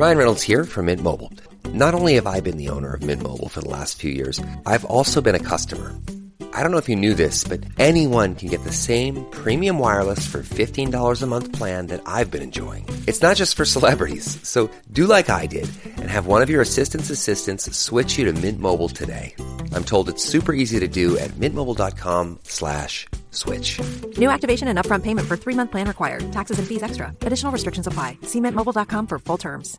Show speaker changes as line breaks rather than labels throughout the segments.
Ryan Reynolds here from Mint Mobile. Not only have I been the owner of Mint Mobile for the last few years, I've also been a customer. I don't know if you knew this, but anyone can get the same premium wireless for $15 a month plan that I've been enjoying. It's not just for celebrities. So do like I did and have one of your assistant's assistants switch you to Mint Mobile today. I'm told it's super easy to do at mintmobile.com slash switch.
New activation and upfront payment for three-month plan required. Taxes and fees extra. Additional restrictions apply. See mintmobile.com for full terms.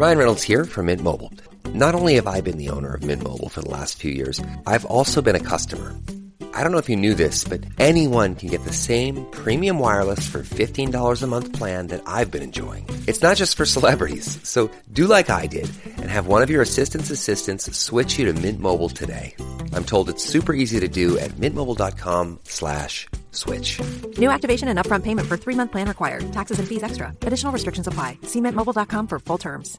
Ryan Reynolds here from Mint Mobile. Not only have I been the owner of Mint Mobile for the last few years, I've also been a customer. I don't know if you knew this, but anyone can get the same premium wireless for $15 a month plan that I've been enjoying. It's not just for celebrities. So do like I did and have one of your assistant's assistants switch you to Mint Mobile today. I'm told it's super easy to do at mintmobile.com slash switch.
New activation and upfront payment for three-month plan required. Taxes and fees extra. Additional restrictions apply. See mintmobile.com for full terms.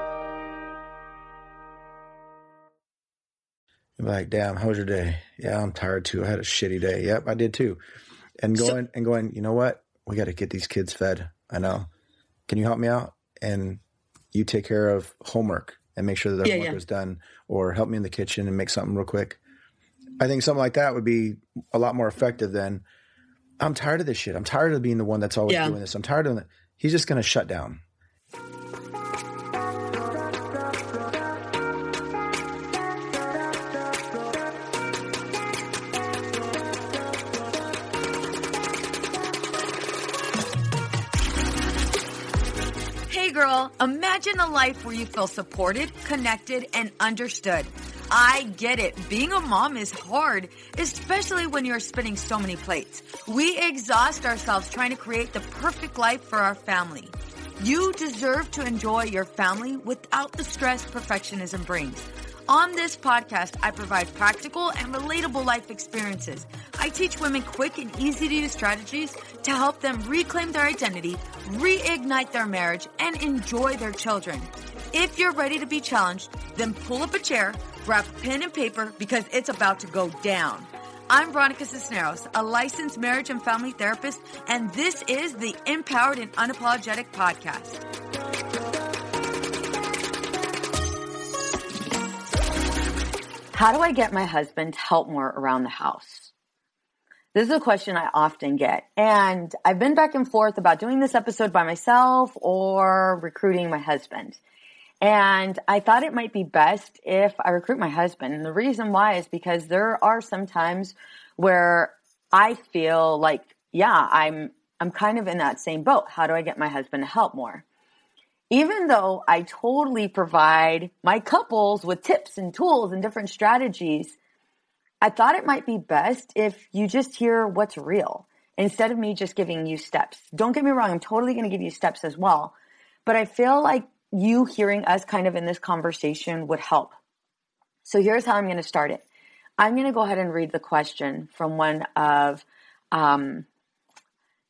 like, damn, how was your day? Yeah, I'm tired too. I had a shitty day. Yep, I did too. And going and going, you know what? We got to get these kids fed. I know. Can you help me out? And you take care of homework and make sure that their
Yeah,
homework
yeah.
is done, or help me in the kitchen and make something real quick. I think something like that would be a lot more effective than I'm tired of this shit. I'm tired of being the one that's always
Yeah.
doing this. I'm tired of it. He's just going to shut down.
Imagine a life where you feel supported, connected, and understood. I get it. Being a mom is hard, especially when you're spinning so many plates. We exhaust ourselves trying to create the perfect life for our family. You deserve to enjoy your family without the stress perfectionism brings. On this podcast, I provide practical and relatable life experiences. I teach women quick and easy to use strategies to help them reclaim their identity, reignite their marriage, and enjoy their children. If you're ready to be challenged, then pull up a chair, grab pen and paper because it's about to go down. I'm Veronica Cisneros, a licensed marriage and family therapist, and this is the Empowered and Unapologetic Podcast.
How do I get my husband to help more around the house? This is a question I often get. And I've been back and forth about doing this episode by myself or recruiting my husband. And I thought it might be best if I recruit my husband. And the reason why is because there are some times where I feel like, yeah, I'm, I'm kind of in that same boat. How do I get my husband to help more? Even though I totally provide my couples with tips and tools and different strategies, I thought it might be best if you just hear what's real instead of me just giving you steps. Don't get me wrong, I'm totally going to give you steps as well. But I feel like you hearing us kind of in this conversation would help. So here's how I'm going to start it. I'm going to go ahead and read the question from one of, um,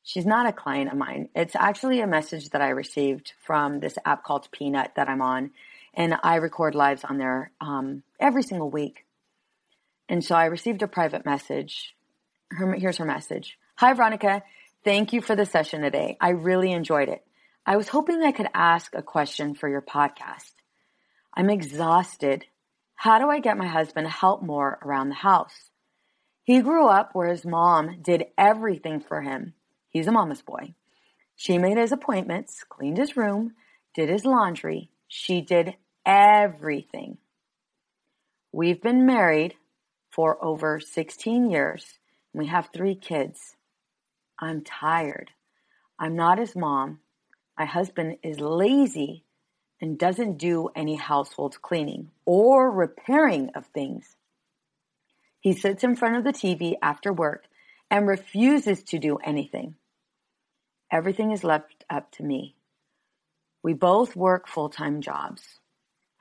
she's not a client of mine. It's actually a message that I received from this app called Peanut that I'm on. And I record lives on there um, every single week. And so I received a private message. Her, here's her message Hi, Veronica. Thank you for the session today. I really enjoyed it. I was hoping I could ask a question for your podcast. I'm exhausted. How do I get my husband to help more around the house? He grew up where his mom did everything for him. He's a mama's boy. She made his appointments, cleaned his room, did his laundry. She did everything. We've been married for over 16 years and we have three kids. I'm tired. I'm not his mom. My husband is lazy and doesn't do any household cleaning or repairing of things. He sits in front of the TV after work and refuses to do anything. Everything is left up to me. We both work full time jobs.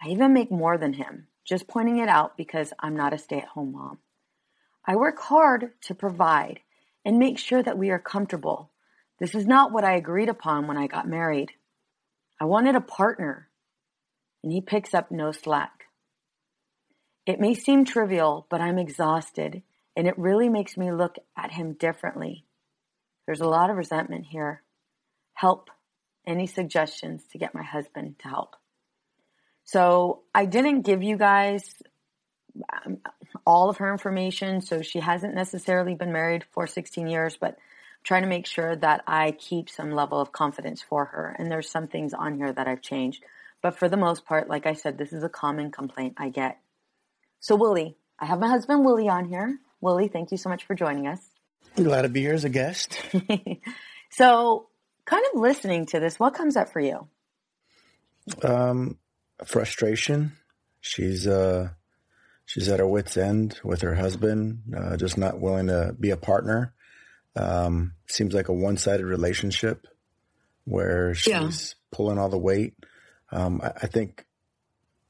I even make more than him, just pointing it out because I'm not a stay at home mom. I work hard to provide and make sure that we are comfortable. This is not what I agreed upon when I got married. I wanted a partner, and he picks up no slack. It may seem trivial, but I'm exhausted, and it really makes me look at him differently. There's a lot of resentment here. Help. Any suggestions to get my husband to help? So I didn't give you guys um, all of her information. So she hasn't necessarily been married for 16 years, but I'm trying to make sure that I keep some level of confidence for her. And there's some things on here that I've changed. But for the most part, like I said, this is a common complaint I get. So Willie, I have my husband Willie on here. Willie, thank you so much for joining us.
Glad to be here as a guest.
so, kind of listening to this, what comes up for you?
Um, frustration. She's uh, she's at her wits' end with her husband, uh, just not willing to be a partner. Um, seems like a one-sided relationship where she's yeah. pulling all the weight. Um, I, I, think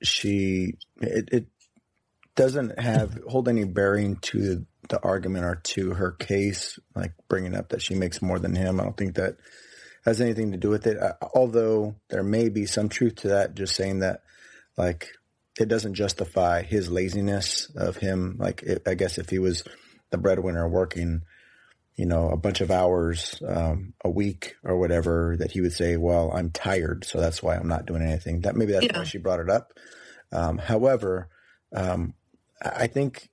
she it, it doesn't have hold any bearing to the argument or to her case, like bringing up that she makes more than him. I don't think that has anything to do with it. Uh, although there may be some truth to that, just saying that like it doesn't justify his laziness of him. Like, it, I guess if he was the breadwinner working, you know, a bunch of hours um, a week or whatever, that he would say, "Well, I'm tired, so that's why I'm not doing anything." That maybe that's yeah. why she brought it up. Um, however, um, I think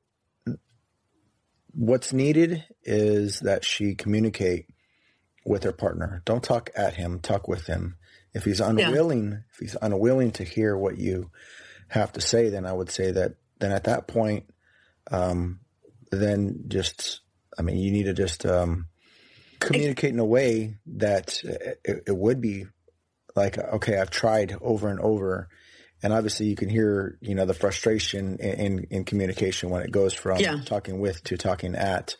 what's needed is that she communicate with her partner. Don't talk at him, talk with him. If he's unwilling, yeah. if he's unwilling to hear what you have to say, then I would say that then at that point, um, then just, I mean, you need to just um, communicate in a way that it, it would be like, okay, I've tried over and over. And obviously, you can hear, you know, the frustration in, in, in communication when it goes from yeah. talking with to talking at.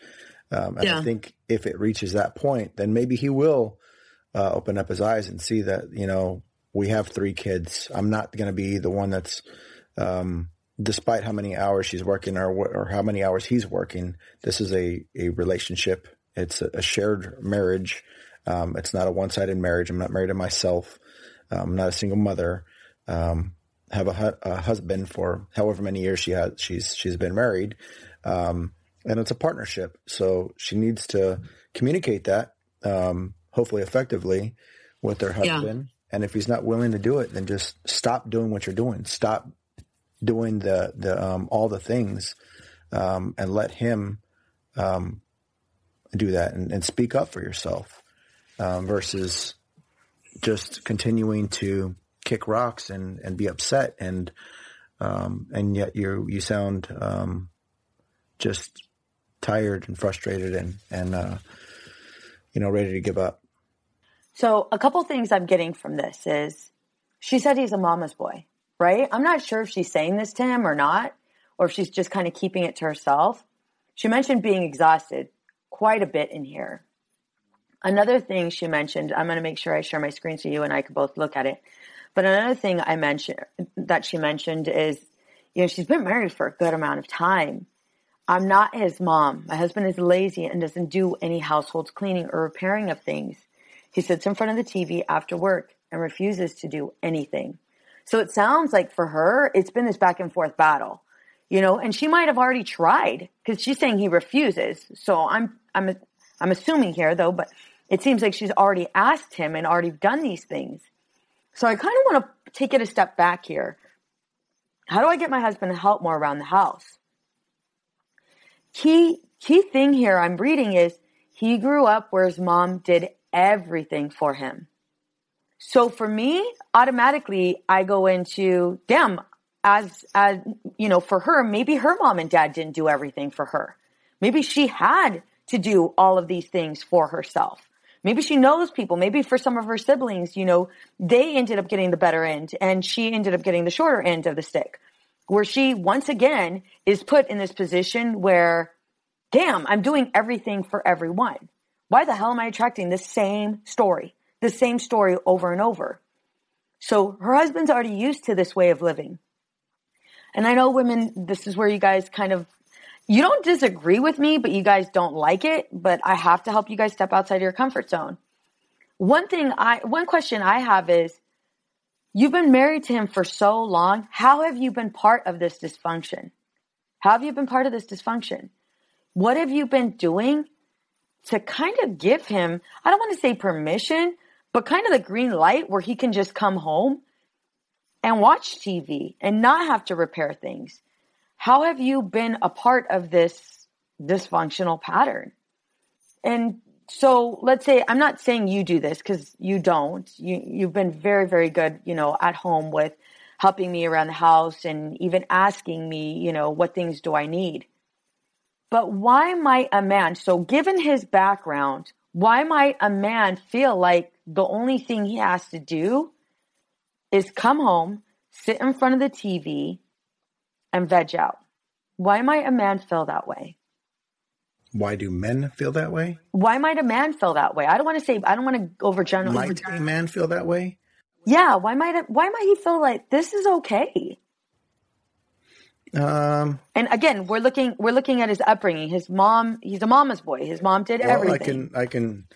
Um, and yeah. I think if it reaches that point, then maybe he will uh, open up his eyes and see that, you know, we have three kids. I'm not going to be the one that's, um, despite how many hours she's working or, or how many hours he's working, this is a, a relationship. It's a, a shared marriage. Um, it's not a one sided marriage. I'm not married to myself. I'm not a single mother. Um, have a, a, husband for however many years she has, she's, she's been married. Um, and it's a partnership. So she needs to communicate that, um, hopefully effectively with her husband. Yeah. And if he's not willing to do it, then just stop doing what you're doing. Stop doing the the um, all the things, um, and let him um, do that and, and, speak up for yourself um, versus just continuing to kick rocks and, and be upset and um, and yet you you sound um, just tired and frustrated and and uh, you know ready to give up.
So, a couple things I'm getting from this is she said he's a mama's boy, right? I'm not sure if she's saying this to him or not, or if she's just kind of keeping it to herself. She mentioned being exhausted quite a bit in here. Another thing she mentioned, I'm going to make sure I share my screen so you and I can both look at it. But another thing I mentioned that she mentioned is, you know, she's been married for a good amount of time. I'm not his mom. My husband is lazy and doesn't do any household cleaning or repairing of things. He sits in front of the TV after work and refuses to do anything. So it sounds like for her, it's been this back and forth battle, you know, and she might have already tried because she's saying he refuses. So I'm, I'm, I'm assuming here though, but it seems like she's already asked him and already done these things. So I kind of want to take it a step back here. How do I get my husband to help more around the house? Key, key thing here I'm reading is he grew up where his mom did everything for him. So for me, automatically I go into, damn, as, as, you know, for her, maybe her mom and dad didn't do everything for her. Maybe she had to do all of these things for herself. Maybe she knows people. Maybe for some of her siblings, you know, they ended up getting the better end and she ended up getting the shorter end of the stick. Where she once again is put in this position where, damn, I'm doing everything for everyone. Why the hell am I attracting the same story? The same story over and over. So her husband's already used to this way of living. And I know women, this is where you guys kind of you don't disagree with me, but you guys don't like it. But I have to help you guys step outside your comfort zone. One thing I, one question I have is, you've been married to him for so long. How have you been part of this dysfunction? How have you been part of this dysfunction? What have you been doing to kind of give him, I don't want to say permission, but kind of the green light where he can just come home and watch TV and not have to repair things? How have you been a part of this dysfunctional pattern? And so let's say I'm not saying you do this because you don't. You you've been very very good, you know, at home with helping me around the house and even asking me, you know, what things do I need. But why might a man, so given his background, why might a man feel like the only thing he has to do is come home, sit in front of the TV, and veg out. Why might a man feel that way?
Why do men feel that way?
Why might a man feel that way? I don't want to say I don't want to overgeneralize.
Might a man feel that way?
Yeah. Why might it, why might he feel like this is okay?
Um.
And again, we're looking we're looking at his upbringing. His mom, he's a mama's boy. His mom did
well,
everything.
I can I can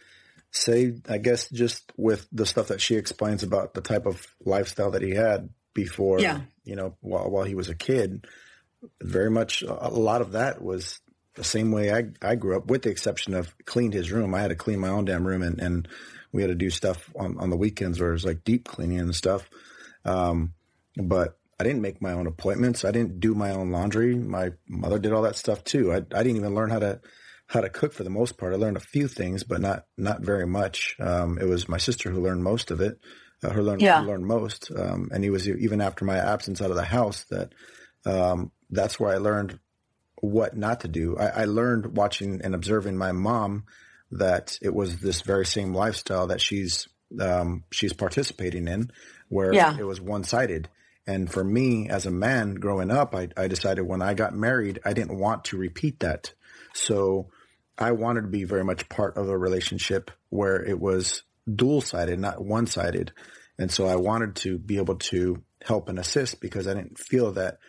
say I guess just with the stuff that she explains about the type of lifestyle that he had before,
Yeah.
You know, while while he was a kid, very much a lot of that was the same way I I grew up, with the exception of cleaned his room. I had to clean my own damn room, and and we had to do stuff on on the weekends where it was like deep cleaning and stuff. Um, but I didn't make my own appointments. I didn't do my own laundry. My mother did all that stuff too. I I didn't even learn how to how to cook for the most part. I learned a few things, but not not very much. Um, it was my sister who learned most of it. Uh, her learned
Yeah.
who learned most, um, and he was even after my absence out of the house that um, that's where I learned what not to do. I, I learned watching and observing my mom that it was this very same lifestyle that she's um, she's participating in, where
Yeah.
it was one sided. And for me, as a man growing up, I, I decided when I got married, I didn't want to repeat that. So I wanted to be very much part of a relationship where it was dual sided, not one sided. And so I wanted to be able to help and assist because I didn't feel that,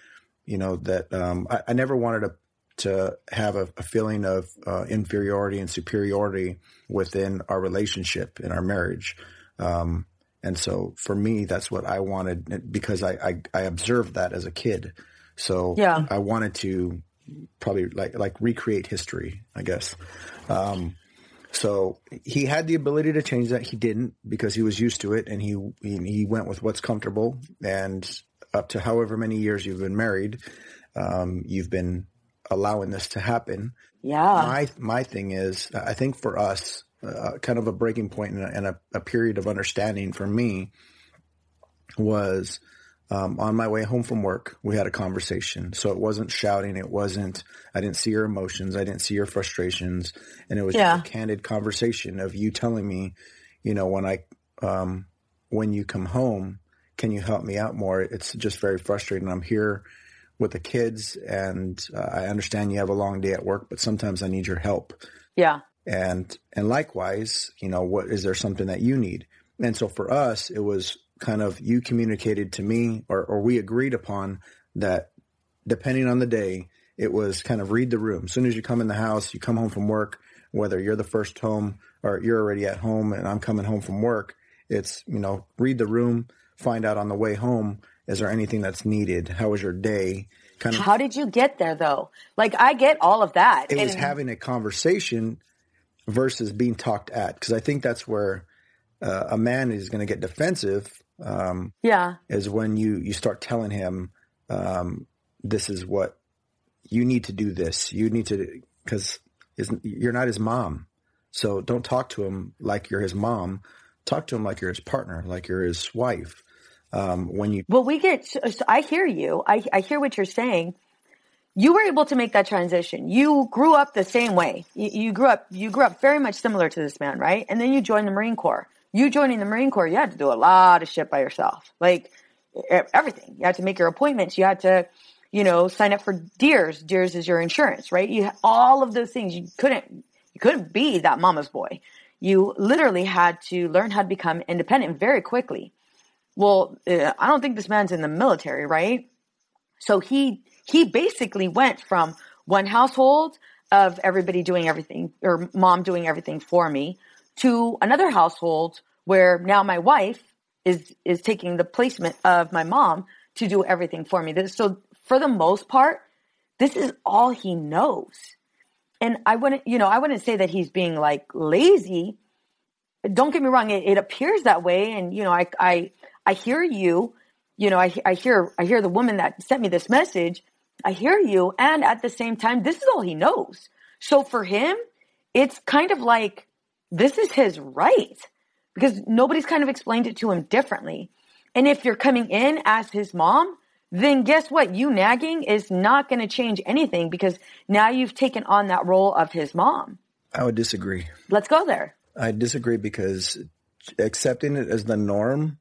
you know, that um, I, I never wanted to to have a, a feeling of uh, inferiority and superiority within our relationship in our marriage. Um, and so for me, that's what I wanted because I, I, I observed that as a kid. So
Yeah.
I wanted to probably like, like recreate history, I guess. Um, so he had the ability to change that. He didn't because he was used to it and he, he, went with what's comfortable and up to however many years you've been married, um, you've been allowing this to happen.
yeah.
My my thing is, I think for us, uh, kind of a breaking point and, a, and a, a period of understanding for me was um, on my way home from work. We had a conversation, so it wasn't shouting. It wasn't. I didn't see your emotions. I didn't see your frustrations, and it was
Yeah.
just a candid conversation of you telling me, you know, when I um, when you come home, can you help me out more? It's just very frustrating. I'm here with the kids and uh, I understand you have a long day at work, but sometimes I need your help.
Yeah.
And, and likewise, you know, what is there something that you need? And so for us, it was kind of you communicated to me or, or we agreed upon that depending on the day, it was kind of read the room. As soon as you come in the house, you come home from work, whether you're the first home or you're already at home and I'm coming home from work, it's, you know, read the room, find out on the way home, is there anything that's needed? How was your day?
Kind of, How did you get there though? Like I get all of that.
It and, was having a conversation versus being talked at. Cause I think that's where uh, a man is going to get defensive. Um,
yeah.
Is when you, you start telling him, um, this is what you need to do this. You need to, cause you're not his mom. So don't talk to him like you're his mom. Talk to him like you're his partner, like you're his wife. Um, when you,
well, we get, I hear you. I, I hear what you're saying. You were able to make that transition. You grew up the same way. You, you grew up, you grew up very much similar to this man, right? And then you joined the Marine Corps. You joining the Marine Corps, you had to do a lot of shit by yourself. Like everything. You had to make your appointments. You had to, you know, sign up for DEERS. DEERS is your insurance, right? You all of those things. You couldn't, you couldn't be that mama's boy. You literally had to learn how to become independent very quickly. Well, uh, I don't think this man's in the military, right? So he, he basically went from one household of everybody doing everything or mom doing everything for me to another household where now my wife is, is taking the placement of my mom to do everything for me. So for the most part, this is all he knows. And I wouldn't, you know, I wouldn't say that he's being like lazy. Don't get me wrong. It, it appears that way. And, you know, I, I, I hear you, you know, I, I hear, I hear the woman that sent me this message. I hear you. And at the same time, this is all he knows. So for him, it's kind of like, this is his right because nobody's kind of explained it to him differently. And if you're coming in as his mom, then guess what? You nagging is not going to change anything because now you've taken on that role of his mom.
I would disagree.
Let's go there.
I disagree because accepting it as the norm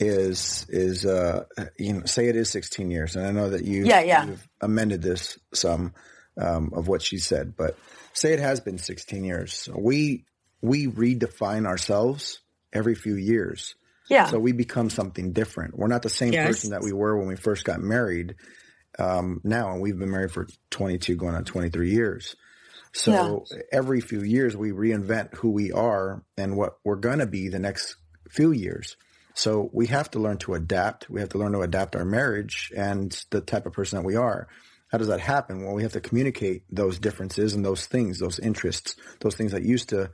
is is uh you know say it is 16 years and I know that you
yeah, yeah.
you've amended this some um, of what she said but say it has been 16 years we we redefine ourselves every few years
yeah.
So we become something different. We're not the same yes. person that we were when we first got married. Um, now, and we've been married for 22, going on 23 years. So yeah. every few years we reinvent who we are and what we're going to be the next few years. So we have to learn to adapt. We have to learn to adapt our marriage and the type of person that we are. How does that happen? Well, we have to communicate those differences and those things, those interests, those things that used to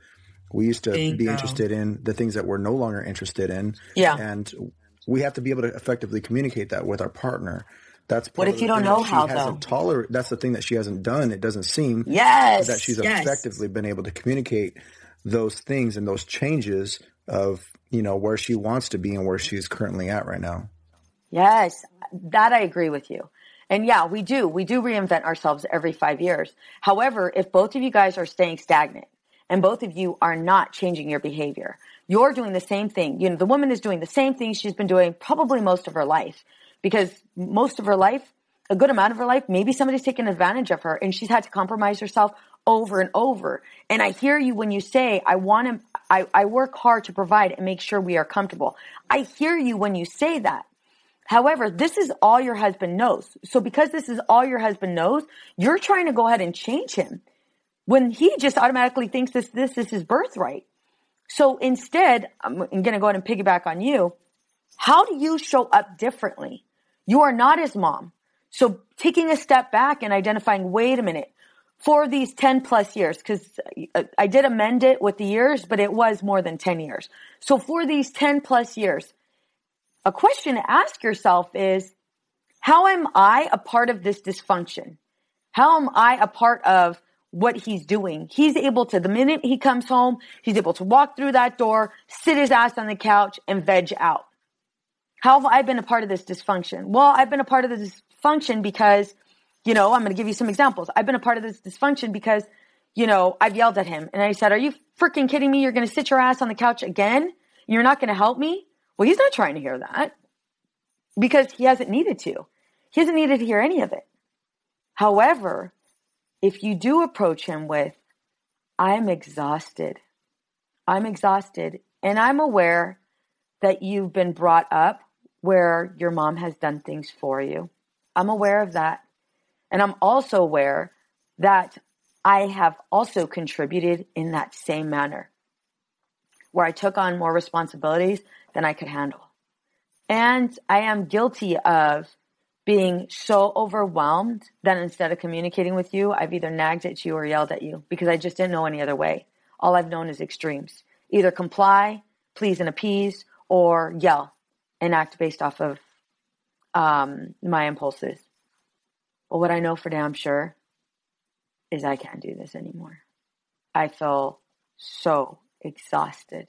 we used to Bingo. be interested in the things that we're no longer interested in.
Yeah.
And we have to be able to effectively communicate that with our partner. That's
what if you don't know how though?
Toler- that's the thing that she hasn't done. It doesn't seem
yes
that she's
yes.
effectively been able to communicate those things and those changes of you know where she wants to be and where she's currently at right now.
Yes, that I agree with you. And yeah, we do. We do reinvent ourselves every five years. However, if both of you guys are staying stagnant, and both of you are not changing your behavior. You're doing the same thing. You know, the woman is doing the same thing she's been doing probably most of her life because most of her life, a good amount of her life, maybe somebody's taken advantage of her and she's had to compromise herself over and over. And I hear you when you say, I want to, I, I work hard to provide and make sure we are comfortable. I hear you when you say that. However, this is all your husband knows. So because this is all your husband knows, you're trying to go ahead and change him when he just automatically thinks this this is his birthright. So instead, I'm going to go ahead and piggyback on you. How do you show up differently? You are not his mom. So taking a step back and identifying, wait a minute, for these 10 plus years, because I did amend it with the years, but it was more than 10 years. So for these 10 plus years, a question to ask yourself is, how am I a part of this dysfunction? How am I a part of what he's doing. He's able to, the minute he comes home, he's able to walk through that door, sit his ass on the couch and veg out. How have I been a part of this dysfunction? Well, I've been a part of the dysfunction because, you know, I'm going to give you some examples. I've been a part of this dysfunction because, you know, I've yelled at him and I said, are you freaking kidding me? You're going to sit your ass on the couch again? You're not going to help me? Well, he's not trying to hear that. because he hasn't needed to. He hasn't needed to hear any of it. However, if you do approach him with, I'm exhausted, I'm exhausted, and I'm aware that you've been brought up where your mom has done things for you. I'm aware of that. And I'm also aware that I have also contributed in that same manner, where I took on more responsibilities than I could handle. And I am guilty of being so overwhelmed that instead of communicating with you, I've either nagged at you or yelled at you because I just didn't know any other way. All I've known is extremes either comply, please and appease, or yell and act based off of um, my impulses. But what I know for damn sure is I can't do this anymore. I feel so exhausted.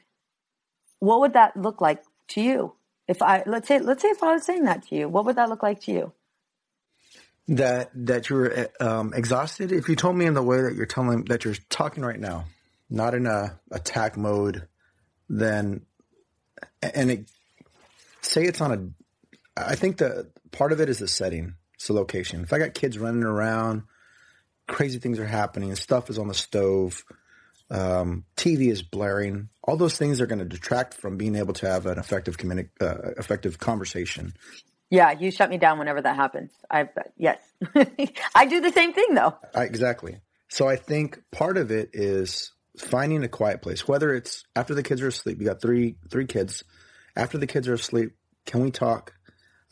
What would that look like to you? If I let's say let's say if I was saying that to you, what would that look like to you?
That that you're um, exhausted. If you told me in the way that you're telling that you're talking right now, not in a attack mode, then and it say it's on a. I think the part of it is the setting, it's the location. If I got kids running around, crazy things are happening, stuff is on the stove, um, TV is blaring. All those things are going to detract from being able to have an effective communi- uh, effective conversation.
Yeah, you shut me down whenever that happens. I yes, I do the same thing though.
I, exactly. So I think part of it is finding a quiet place. Whether it's after the kids are asleep, you got three three kids. After the kids are asleep, can we talk?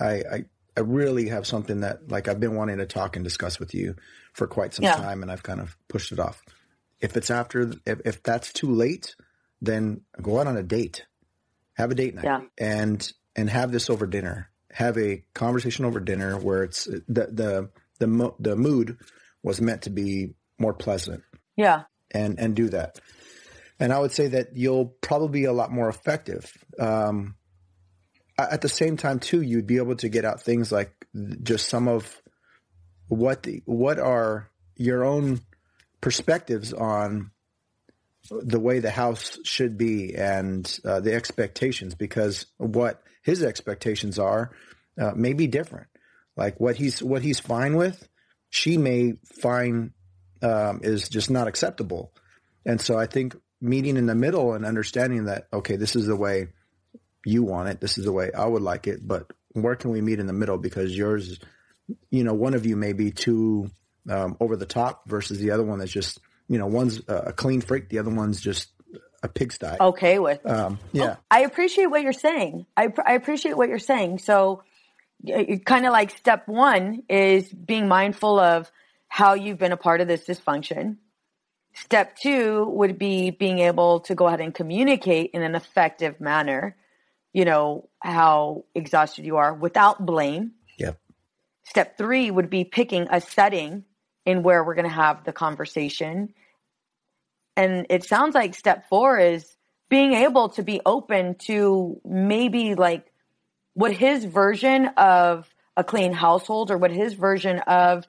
I, I I really have something that like I've been wanting to talk and discuss with you for quite some yeah. time, and I've kind of pushed it off. If it's after, if, if that's too late, then go out on a date, have a date night, yeah. and and have this over dinner. Have a conversation over dinner where it's the the the mo- the mood was meant to be more pleasant.
Yeah,
and and do that. And I would say that you'll probably be a lot more effective. Um, at the same time, too, you'd be able to get out things like just some of what the, what are your own perspectives on the way the house should be and uh, the expectations because what his expectations are uh, may be different. Like what he's what he's fine with she may find um, is just not acceptable. And so i think meeting in the middle and understanding that okay this is the way you want it this is the way i would like it but where can we meet in the middle? Because yours you know one of you may be too um, over the top versus the other one that's just you know one's a clean freak, the other one's just a pigsty.
Okay with
um, yeah.
I appreciate what you're saying. I I appreciate what you're saying. So kind of like step one is being mindful of how you've been a part of this dysfunction. Step two would be being able to go ahead and communicate in an effective manner, you know, how exhausted you are without blame.
Yep.
Step three would be picking a setting in where we're going to have the conversation. And it sounds like step four is being able to be open to maybe like what his version of a clean household or what his version of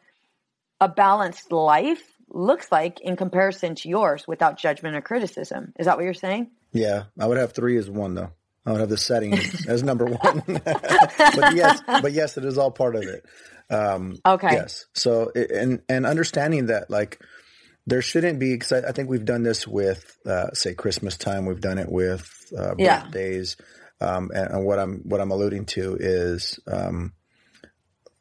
a balanced life looks like in comparison to yours without judgment or criticism. Is that what you're saying?
Yeah, I would have three as one though. I would have the setting as number one. but yes, but yes, it is all part of it.
Um, okay.
Yes. So and and understanding that like there shouldn't be because I, I, think we've done this with uh, say Christmas time. We've done it with uh, birthdays. Yeah. Um, and, and, what I'm what I'm alluding to is um,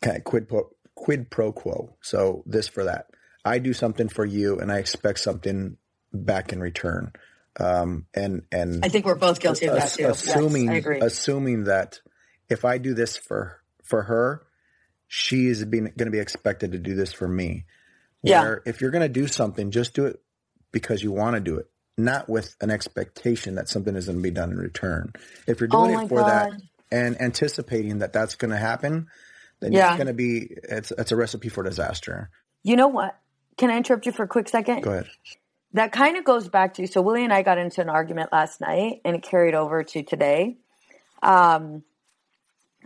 kind of quid pro, quid pro quo. So this for that. I do something for you, and I expect something back in return. Um, and and
I think we're both guilty of that too.
Assuming
yes,
assuming that if I do this for for her, she is going to be expected to do this for me. Where yeah. if you're going to do something, just do it because you want to do it, not with an expectation that something is going to be done in return. If you're doing oh it for God. that and anticipating that that's going to happen, then yeah. it's going to be it's it's a recipe for disaster.
You know what? Can I interrupt you for a quick second?
Go ahead.
That kind of goes back to so Willie and I got into an argument last night, and it carried over to today. Um,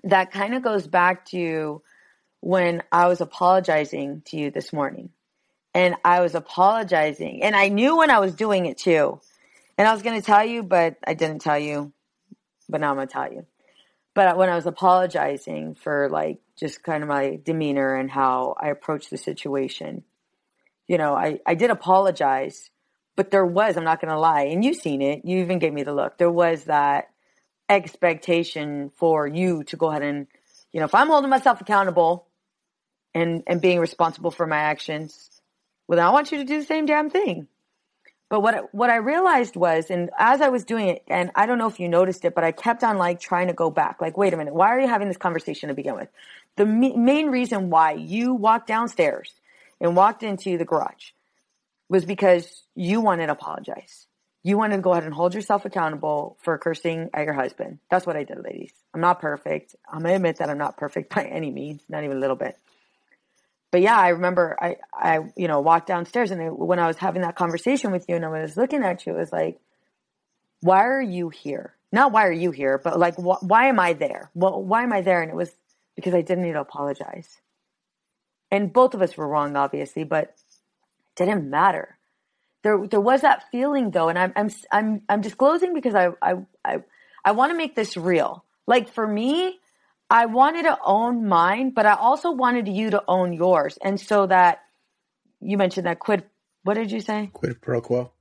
that kind of goes back to when I was apologizing to you this morning. And I was apologizing. And I knew when I was doing it too. And I was going to tell you, but I didn't tell you. But now I'm going to tell you. but when I was apologizing for like just kind of my demeanor and how I approached the situation, you know, I, I did apologize, but there was, I'm not going to lie, and you've seen it, you even gave me the look. There was that expectation for you to go ahead and, you know, if I'm holding myself accountable and, and being responsible for my actions, well, then I want you to do the same damn thing. But what what I realized was, and as I was doing it, and I don't know if you noticed it, but I kept on like trying to go back. Like, wait a minute, why are you having this conversation to begin with? The me- main reason why you walked downstairs and walked into the garage was because you wanted to apologize. You wanted to go ahead and hold yourself accountable for cursing at your husband. That's what I did, ladies. I'm not perfect. I'm gonna admit that I'm not perfect by any means, not even a little bit but yeah, I remember I, I, you know, walked downstairs and when I was having that conversation with you and I was looking at you, it was like, why are you here? Not why are you here, but like, wh- why am I there? Well, why am I there? And it was because I didn't need to apologize. And both of us were wrong, obviously, but it didn't matter. There, there was that feeling though, and I'm, I'm, I'm, I'm disclosing because I, I, I, I want to make this real. Like for me, I wanted to own mine, but I also wanted you to own yours. And so that you mentioned that quid, what did you say?
Quid pro quo.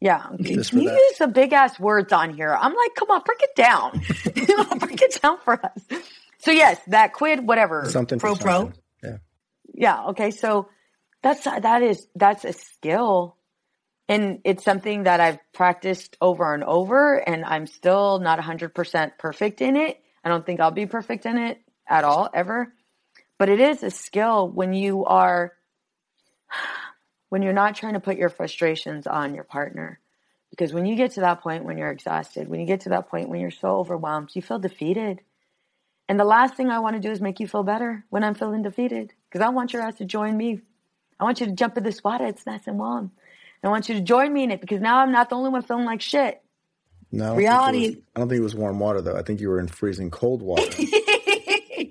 Yeah. you use some big ass words on here. I'm like, come on, break it down. break it down for us. So yes, that quid, whatever.
Something pro pro. Yeah.
Yeah. Okay. So that's, that is, that's a skill. And it's something that I've practiced over and over and I'm still not hundred percent perfect in it I don't think I'll be perfect in it at all, ever. But it is a skill when you are, when you're not trying to put your frustrations on your partner. Because when you get to that point when you're exhausted, when you get to that point when you're so overwhelmed, you feel defeated. And the last thing I want to do is make you feel better when I'm feeling defeated. Because I want your ass to join me. I want you to jump in this water. It's nice and warm. I want you to join me in it because now I'm not the only one feeling like shit.
No, reality. Was, I don't think it was warm water though. I think you were in freezing cold water,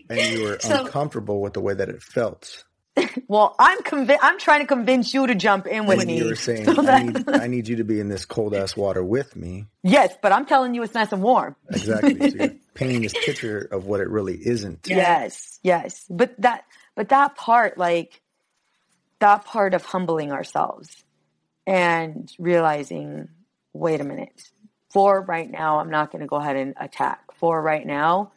and you were so, uncomfortable with the way that it felt.
well, I'm convinced. I'm trying to convince you to jump in with
and
me.
You were saying, so I, need, I need you to be in this cold ass water with me.
Yes, but I'm telling you, it's nice and warm.
Exactly. So you're painting this picture of what it really isn't.
Yes, yes. But that, but that part, like that part of humbling ourselves and realizing, wait a minute, for right now, I'm not going to go ahead and attack. For right now,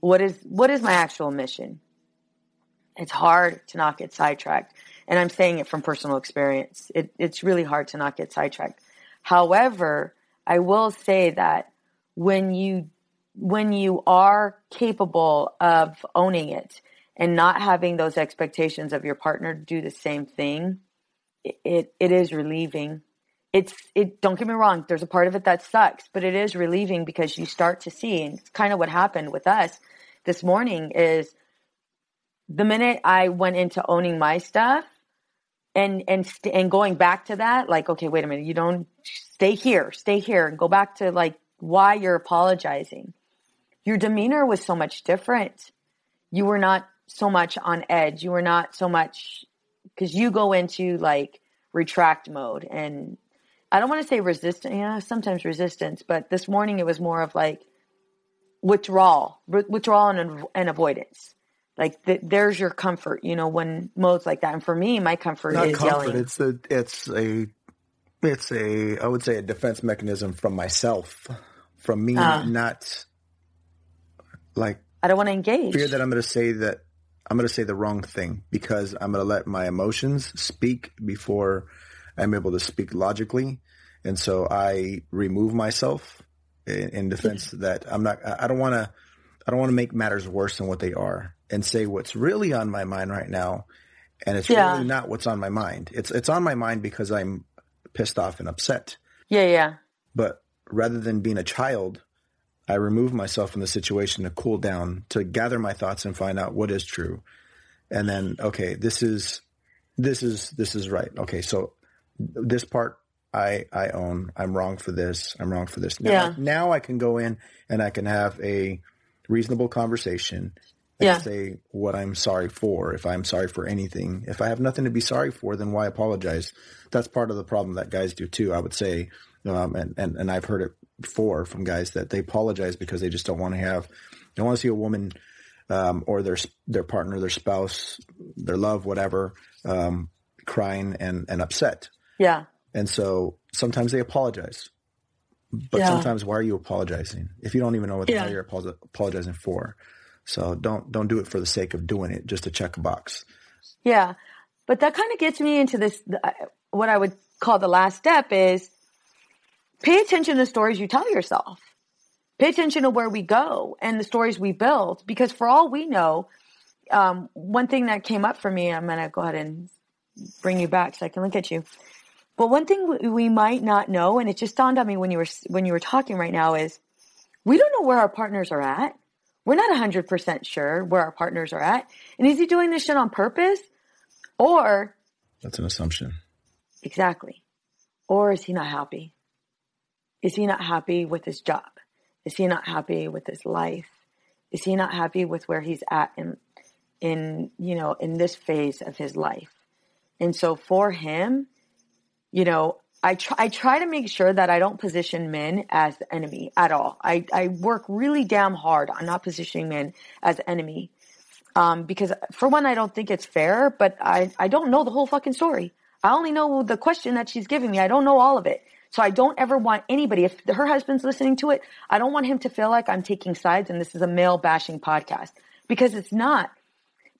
what is what is my actual mission? It's hard to not get sidetracked, and I'm saying it from personal experience. It, it's really hard to not get sidetracked. However, I will say that when you when you are capable of owning it and not having those expectations of your partner to do the same thing, it, it is relieving it's it don't get me wrong there's a part of it that sucks but it is relieving because you start to see and it's kind of what happened with us this morning is the minute i went into owning my stuff and and st- and going back to that like okay wait a minute you don't stay here stay here and go back to like why you're apologizing. Your demeanor was so much different. You were not so much on edge. You were not so much because you go into like retract mode and I don't want to say resistance. Yeah, sometimes resistance, but this morning it was more of like withdrawal, withdrawal and, and avoidance. Like the, there's your comfort, you know, when modes like that. And for me, my comfort
Not
is
comfort.
yelling.
It's a, it's a, it's a, I would say a defense mechanism from myself, from me, uh, not like
I don't want to engage.
Fear that I'm going to say that I'm going to say the wrong thing because I'm going to let my emotions speak before I'm able to speak logically. And so I remove myself in, in defense that I'm not, I don't want to, I don't want to make matters worse than what they are and say what's really on my mind right now. And it's yeah. really not what's on my mind. It's, it's on my mind because I'm pissed off and upset.
Yeah. Yeah.
But rather than being a child, I remove myself from the situation to cool down, to gather my thoughts and find out what is true. And then, okay, this is, this is, this is right. Okay. So this part I I own. I'm wrong for this. I'm wrong for this. Now, yeah. now I can go in and I can have a reasonable conversation and yeah. say what I'm sorry for. If I'm sorry for anything, if I have nothing to be sorry for, then why apologize? That's part of the problem that guys do too. I would say, um, and, and and I've heard it before from guys that they apologize because they just don't want to have They don't want to see a woman um, or their their partner, their spouse, their love, whatever, um, crying and and upset.
Yeah.
And so sometimes they apologize, but
Yeah.
sometimes why are you apologizing if you don't even know what the
Yeah.
hell you're apolo- apologizing for? So don't don't do it for the sake of doing it just to check a box.
Yeah. But that kind of gets me into this, uh, what I would call the last step is pay attention to the stories you tell yourself. Pay attention to where we go and the stories we build, because for all we know, um, one thing that came up for me, I'm going to go ahead and bring you back so I can look at you. But one thing we- we might not know, and it just dawned on me when you were, when you were talking right now is we don't know where our partners are at. We're not 100% sure where our partners are at. And is he doing this shit on purpose? Or,
That's an assumption.
exactly, or is he not happy? Is he not happy with his job? Is he not happy with his life? Is he not happy with where he's at in, in, you know, in this phase of his life? And so for him, you know, I try, I try to make sure that I don't position men as the enemy at all. I, I work really damn hard on not positioning men as enemy. Um, because for one, I don't think it's fair, but I, I don't know the whole fucking story. I only know the question that she's giving me. I don't know all of it. So I don't ever want anybody, if her husband's listening to it, I don't want him to feel like I'm taking sides and this is a male bashing podcast because it's not.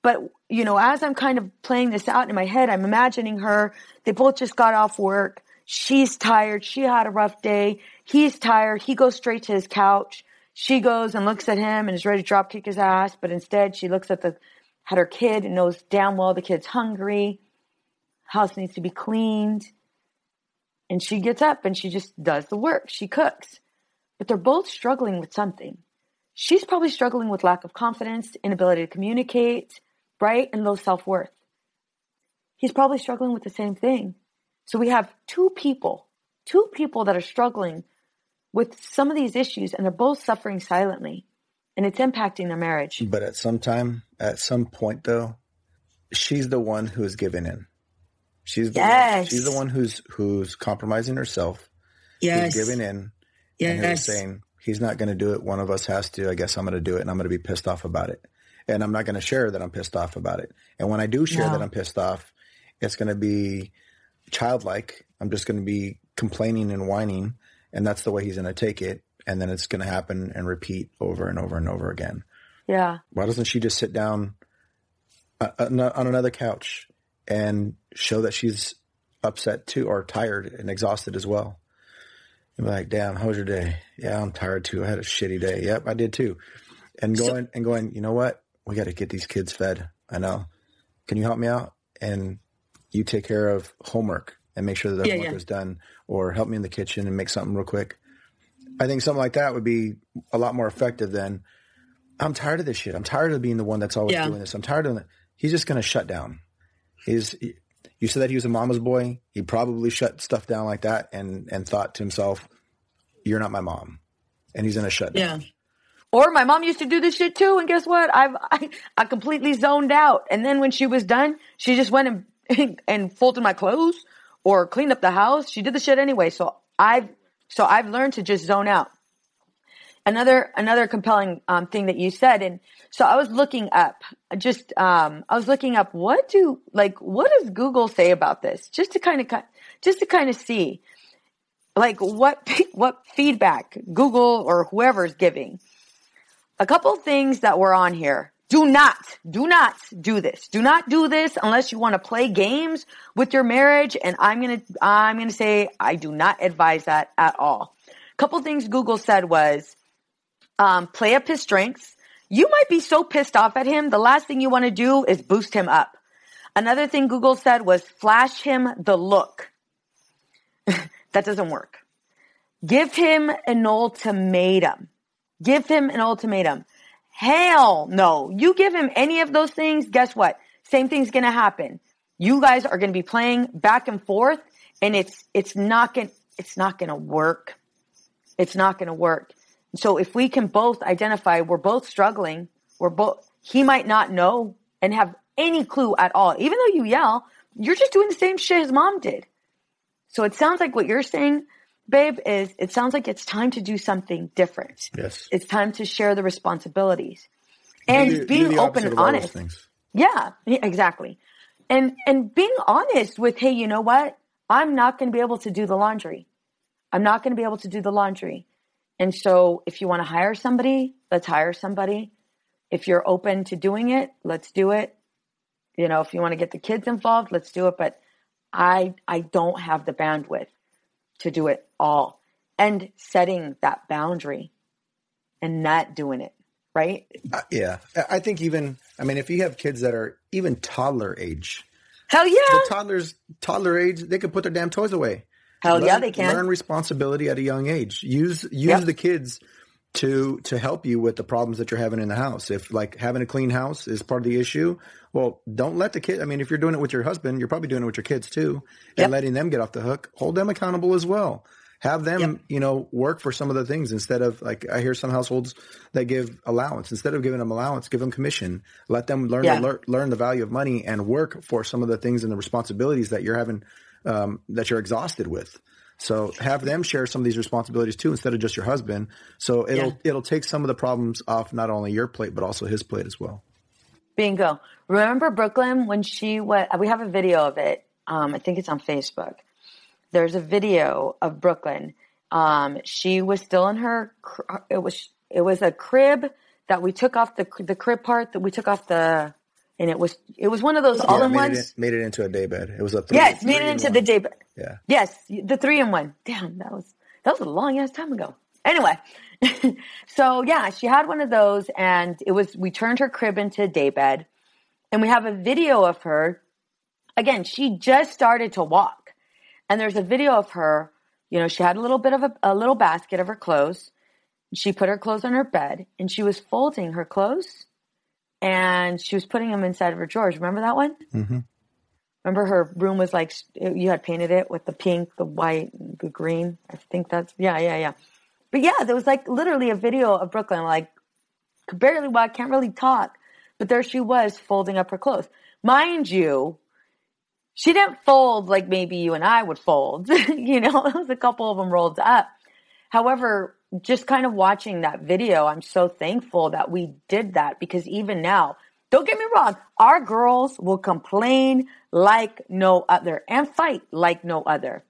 But, you know, as I'm kind of playing this out in my head, I'm imagining her. They both just got off work. She's tired. She had a rough day. He's tired. He goes straight to his couch. She goes and looks at him and is ready to drop kick his ass. But instead, she looks at the, at her kid and knows damn well the kid's hungry. House needs to be cleaned. And she gets up and she just does the work. She cooks. But they're both struggling with something. She's probably struggling with lack of confidence, inability to communicate, right? And low self worth. He's probably struggling with the same thing. So we have two people, two people that are struggling with some of these issues and they're both suffering silently and it's impacting their marriage.
But at some time, at some point though, she's the one who is giving in. She's the one,
Yes.
she's the one who's who's compromising herself.
Yes.
Who's giving in. Yes. And who's saying he's not going to do it. One of us has to. I guess I'm going to do it, and I'm going to be pissed off about it. And I'm not going to share that I'm pissed off about it. And when I do share
No.
that I'm pissed off, it's going to be childlike. I'm just going to be complaining and whining, and that's the way he's going to take it. And then it's going to happen and repeat over and over and over again.
Yeah.
Why doesn't she just sit down uh, on on another couch and show that she's upset too or tired and exhausted as well? And be like, damn, how was your day? Yeah, I'm tired too. I had a shitty day. Yep, I did too. And going and going, you know what? We got to get these kids fed. I know. Can you help me out? And you take care of homework and make sure that the
Yeah,
homework
yeah.
is done or help me in the kitchen and make something real quick. I think something like that would be a lot more effective than I'm tired of this shit. I'm tired of being the one that's always
Yeah.
doing this. I'm tired of it. He's just going to shut down. He's, you said that he was a mama's boy. He probably shut stuff down like that and, and thought to himself, you're not my mom. And he's going to shut down.
Yeah.
down.
Or my mom used to do this shit too, and guess what? I've I, I completely zoned out. And then when she was done, she just went and and folded my clothes or cleaned up the house. She did the shit anyway. So I've so I've learned to just zone out. Another another compelling um, thing that you said, and so I was looking up, just um, I was looking up what do like what does Google say about this, just to kind of just to kind of see like what what feedback Google or whoever is giving a couple things that were on here. Do not, do not do this. Do not do this unless you want to play games with your marriage. And I'm going to, I'm going to say I do not advise that at all. A couple things Google said was, um, play up his strengths. You might be so pissed off at him. The last thing you want to do is boost him up. Another thing Google said was flash him the look. that doesn't work. Give him an ultimatum. Give him an ultimatum. Hell no. You give him any of those things, guess what? Same thing's gonna happen. You guys are gonna be playing back and forth and it's it's not gonna it's not gonna work. It's not gonna work. So if we can both identify we're both struggling, we're both he might not know and have any clue at all. Even though you yell, you're just doing the same shit his mom did. So it sounds like what you're saying, babe, is it sounds like it's time to do something different.
Yes.
It's time to share the responsibilities and
Do the- do
being open and
of all those
honest. Yeah, yeah, exactly. And and being honest with, hey, you know what? I'm not going to be able to do the laundry. I'm not going to be able to do the laundry. And so if you want to hire somebody, let's hire somebody. If you're open to doing it, let's do it. You know, if you want to get the kids involved, let's do it, but I I don't have the bandwidth to do it all. And setting that boundary and not doing it, right?
Uh, yeah. I- think even, I mean, if you have kids that are even toddler age,
Hell yeah.
the toddlers, toddler age, they can put their damn toys away.
Hell yeah, they can.
Learn responsibility at a young age. Use use
Yep.
the kids to to help you with the problems that you're having in the house. If like having a clean house is part of the issue, well, don't let the kid. I mean, if you're doing it with your husband, you're probably doing it with your kids too, and
Yep.
letting them get off the hook. Hold them accountable as well. Have them,
Yep.
you know, work for some of the things instead of like I hear some households that give allowance instead of giving them allowance, give them commission. Let them learn
Yeah.
learn, learn the value of money and work for some of the things and the responsibilities that you're having um, that you're exhausted with. So have them share some of these responsibilities too, instead of just your husband. So it'll
Yeah.
it'll take some of the problems off not only your plate but also his plate as well.
Bingo. Remember Brooklyn when she went? We have a video of it. Um, I think it's on Facebook. There's a video of Brooklyn. Um, she was still in her. It was it was a crib that we took off the the crib part that we took off the, and it was it was one of those all
Yeah,
in
made
ones.
it, made it into a day bed. It was a three,
Yes, made it into
one.
the day.
Yeah.
Yes, the three in one. Damn, that was that was a long ass time ago. Anyway, so yeah, she had one of those, and it was we turned her crib into a daybed, and we have a video of her. Again, she just started to walk, and there's a video of her. You know, she had a little bit of a, a little basket of her clothes. She put her clothes on her bed, and she was folding her clothes, and she was putting them inside of her drawers. Remember that one?
Mhm.
Remember her room was like you had painted it with the pink, the white, the green. I think that's yeah, yeah, yeah. But yeah, there was like literally a video of Brooklyn, like could barely walk, can't really talk, but there she was folding up her clothes. Mind you, she didn't fold like maybe you and I would fold. you know, it was a couple of them rolled up. However, just kind of watching that video, I'm so thankful that we did that because even now, don't get me wrong, our girls will complain like no other and fight like no other.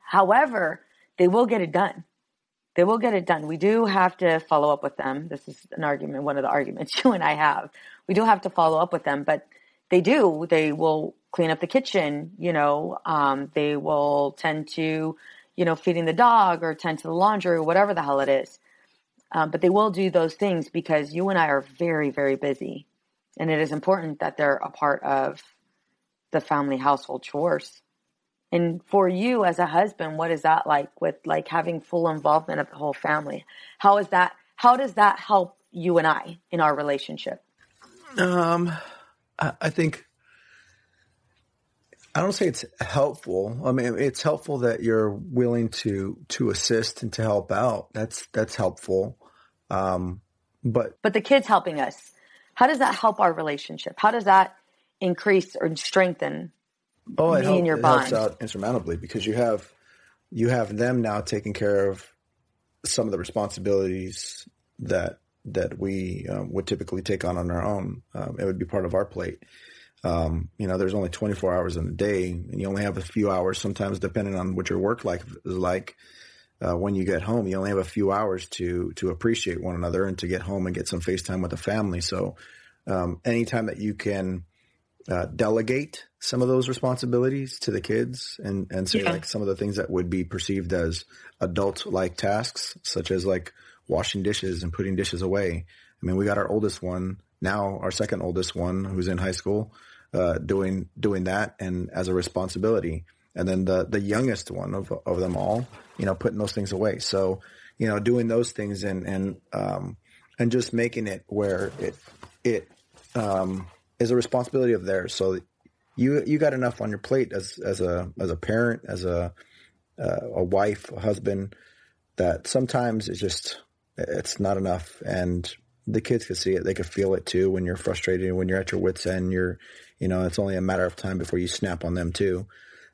However, they will get it done. They will get it done. We do have to follow up with them. This is an argument, one of the arguments you and I have. We do have to follow up with them, but they do. They will clean up the kitchen, you know, um, they will tend to, you know, feeding the dog or tend to the laundry or whatever the hell it is. Um, but they will do those things because you and I are very, very busy. And it is important that they're a part of the family household chores. And for you as a husband, what is that like with like having full involvement of the whole family? How is that? How does that help you and I in our relationship?
Um, I, I think I don't say it's helpful. I mean, it's helpful that you're willing to to assist and to help out. That's that's helpful. Um, but
But the kids helping us, how does that help our relationship? How does that increase or strengthen?
oh, it,
Me
help-
and your
it helps out insurmountably because you have you have them now taking care of some of the responsibilities that that we um, would typically take on on our own. Um, it would be part of our plate. Um, you know, there's only 24 hours in a day, and you only have a few hours. Sometimes, depending on what your work life is like, uh, when you get home, you only have a few hours to to appreciate one another and to get home and get some FaceTime with the family. So, um, anytime that you can uh, delegate some of those responsibilities to the kids and and say
Yeah.
like some of the things that would be perceived as adult like tasks, such as like washing dishes and putting dishes away. I mean, we got our oldest one now, our second oldest one, who's in high school, uh, doing doing that and as a responsibility, and then the the youngest one of of them all, you know, putting those things away. So, you know, doing those things and and um, and just making it where it it um, is a responsibility of theirs. So you you got enough on your plate as as a as a parent, as a uh, a wife, a husband, that sometimes it's just it's not enough, and the kids could see it. They could feel it too when you're frustrated, when you're at your wits end. You're you know it's only a matter of time before you snap on them too.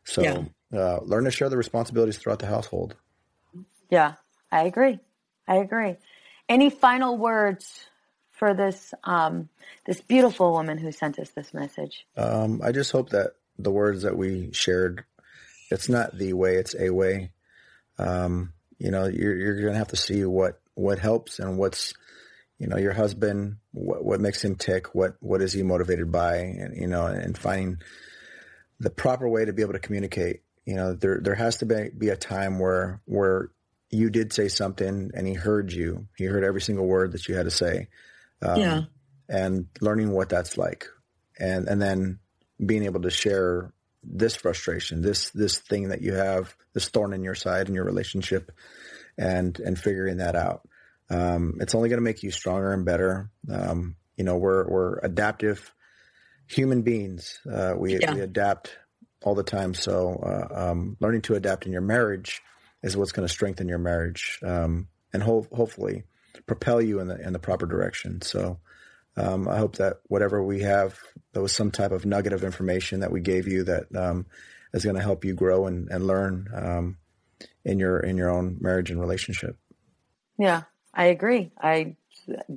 So
Yeah.
uh, learn to share the responsibilities throughout the household.
Yeah, I agree. I agree. Any final words for this um, this beautiful woman who sent us this message?
Um, I just hope that the words that we shared, it's not the way, it's a way. Um, you know, you're, you're going to have to see what, what helps and what's, you know, your husband, what, what makes him tick, what, what is he motivated by, and, you know, and finding the proper way to be able to communicate. You know, there, there has to be, be a time where, where you did say something and he heard you. He heard every single word that you had to say. Um,
Yeah.
And learning what that's like. And, and then being able to share this frustration, this, this thing that you have, this thorn in your side in your relationship and, and figuring that out. Um, it's only going to make you stronger and better. Um, you know, we're, we're adaptive human beings. Uh, we,
Yeah.
we adapt all the time. So, uh, um, learning to adapt in your marriage is what's going to strengthen your marriage. Um, and ho- hopefully propel you in the, in the proper direction. So, um, I hope that whatever we have, there was some type of nugget of information that we gave you that um, is going to help you grow and, and learn um, in your in your own marriage and relationship.
Yeah, I agree. I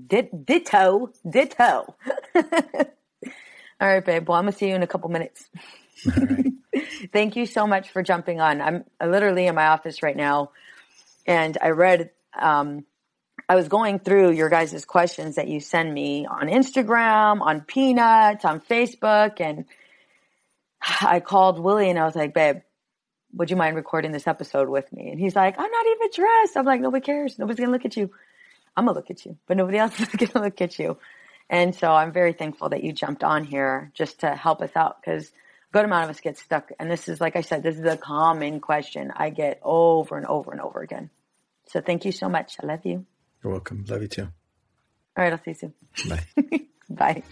did ditto, ditto. All right, babe. Well, I'm gonna see you in a couple minutes. Thank you so much for jumping on. I'm literally in my office right now, and I read. Um, I was going through your guys' questions that you send me on Instagram, on Peanuts, on Facebook, and I called Willie and I was like, babe, would you mind recording this episode with me? And he's like, I'm not even dressed. I'm like, nobody cares. Nobody's going to look at you. I'm to look at you, but nobody else is to look at you. And so I'm very thankful that you jumped on here just to help us out because a good amount of us get stuck. And this is, like I said, this is a common question I get over and over and over again. So thank you so much. I love you.
You're welcome. Love you too.
All right. I'll see you soon.
Bye.
Bye.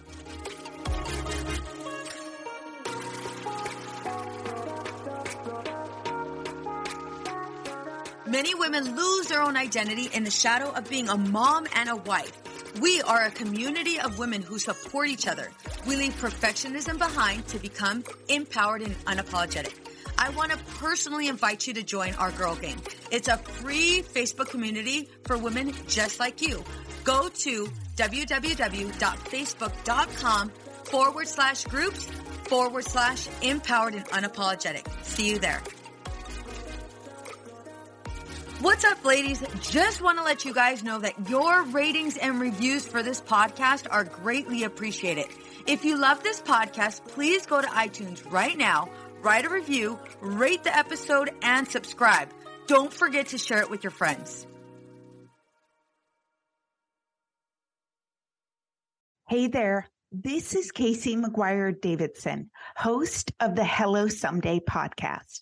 Many women lose their own identity in the shadow of being a mom and a wife. We are a community of women who support each other. We leave perfectionism behind to become empowered and unapologetic. I want to personally invite you to join our Girl Gang. It's a free Facebook community for women just like you. Go to www.facebook.com forward slash groups forward slash empowered and unapologetic. See you there. What's up, ladies? Just want to let you guys know that your ratings and reviews for this podcast are greatly appreciated. If you love this podcast, please go to iTunes right now, write a review, rate the episode, and subscribe. Don't forget to share it with your friends.
Hey there. This is Casey McGuire Davidson, host of the Hello Someday podcast.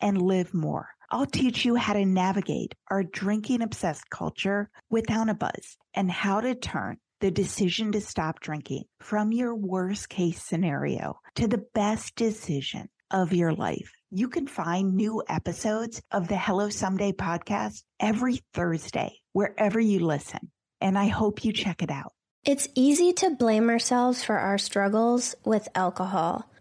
and live more. I'll teach you how to navigate our drinking obsessed culture without a buzz and how to turn the decision to stop drinking from your worst case scenario to the best decision of your life. You can find new episodes of the Hello Someday podcast every Thursday, wherever you listen. And I hope you check it out.
It's easy to blame ourselves for our struggles with alcohol.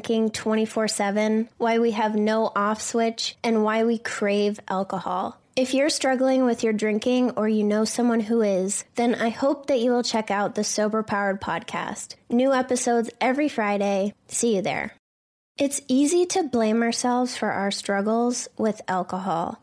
24 7, why we have no off switch, and why we crave alcohol. If you're struggling with your drinking or you know someone who is, then I hope that you will check out the Sober Powered podcast. New episodes every Friday. See you there. It's easy to blame ourselves for our struggles with alcohol.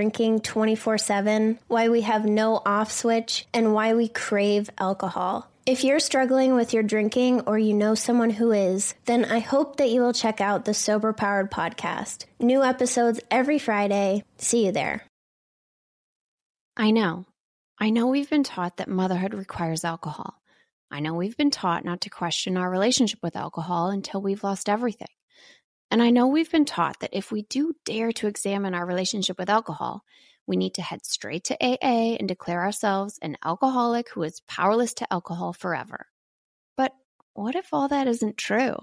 drinking 24 7, why we have no off switch, and why we crave alcohol. If you're struggling with your drinking or you know someone who is, then I hope that you will check out the Sober Powered podcast. New episodes every Friday. See you there.
I know. I know we've been taught that motherhood requires alcohol. I know we've been taught not to question our relationship with alcohol until we've lost everything. And I know we've been taught that if we do dare to examine our relationship with alcohol, we need to head straight to AA and declare ourselves an alcoholic who is powerless to alcohol forever. But what if all that isn't true?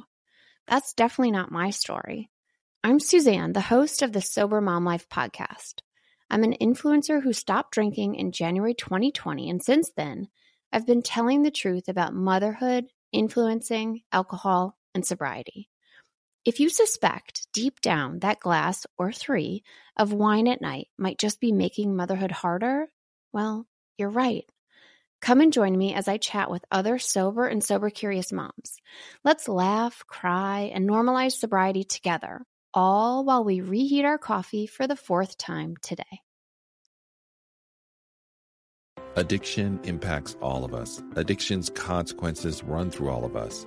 That's definitely not my story. I'm Suzanne, the host of the Sober Mom Life podcast. I'm an influencer who stopped drinking in January 2020, and since then, I've been telling the truth about motherhood, influencing, alcohol, and sobriety. If you suspect deep down that glass or three of wine at night might just be making motherhood harder, well, you're right. Come and join me as I chat with other sober and sober curious moms. Let's laugh, cry, and normalize sobriety together, all while we reheat our coffee for the fourth time today.
Addiction impacts all of us. Addiction's consequences run through all of us.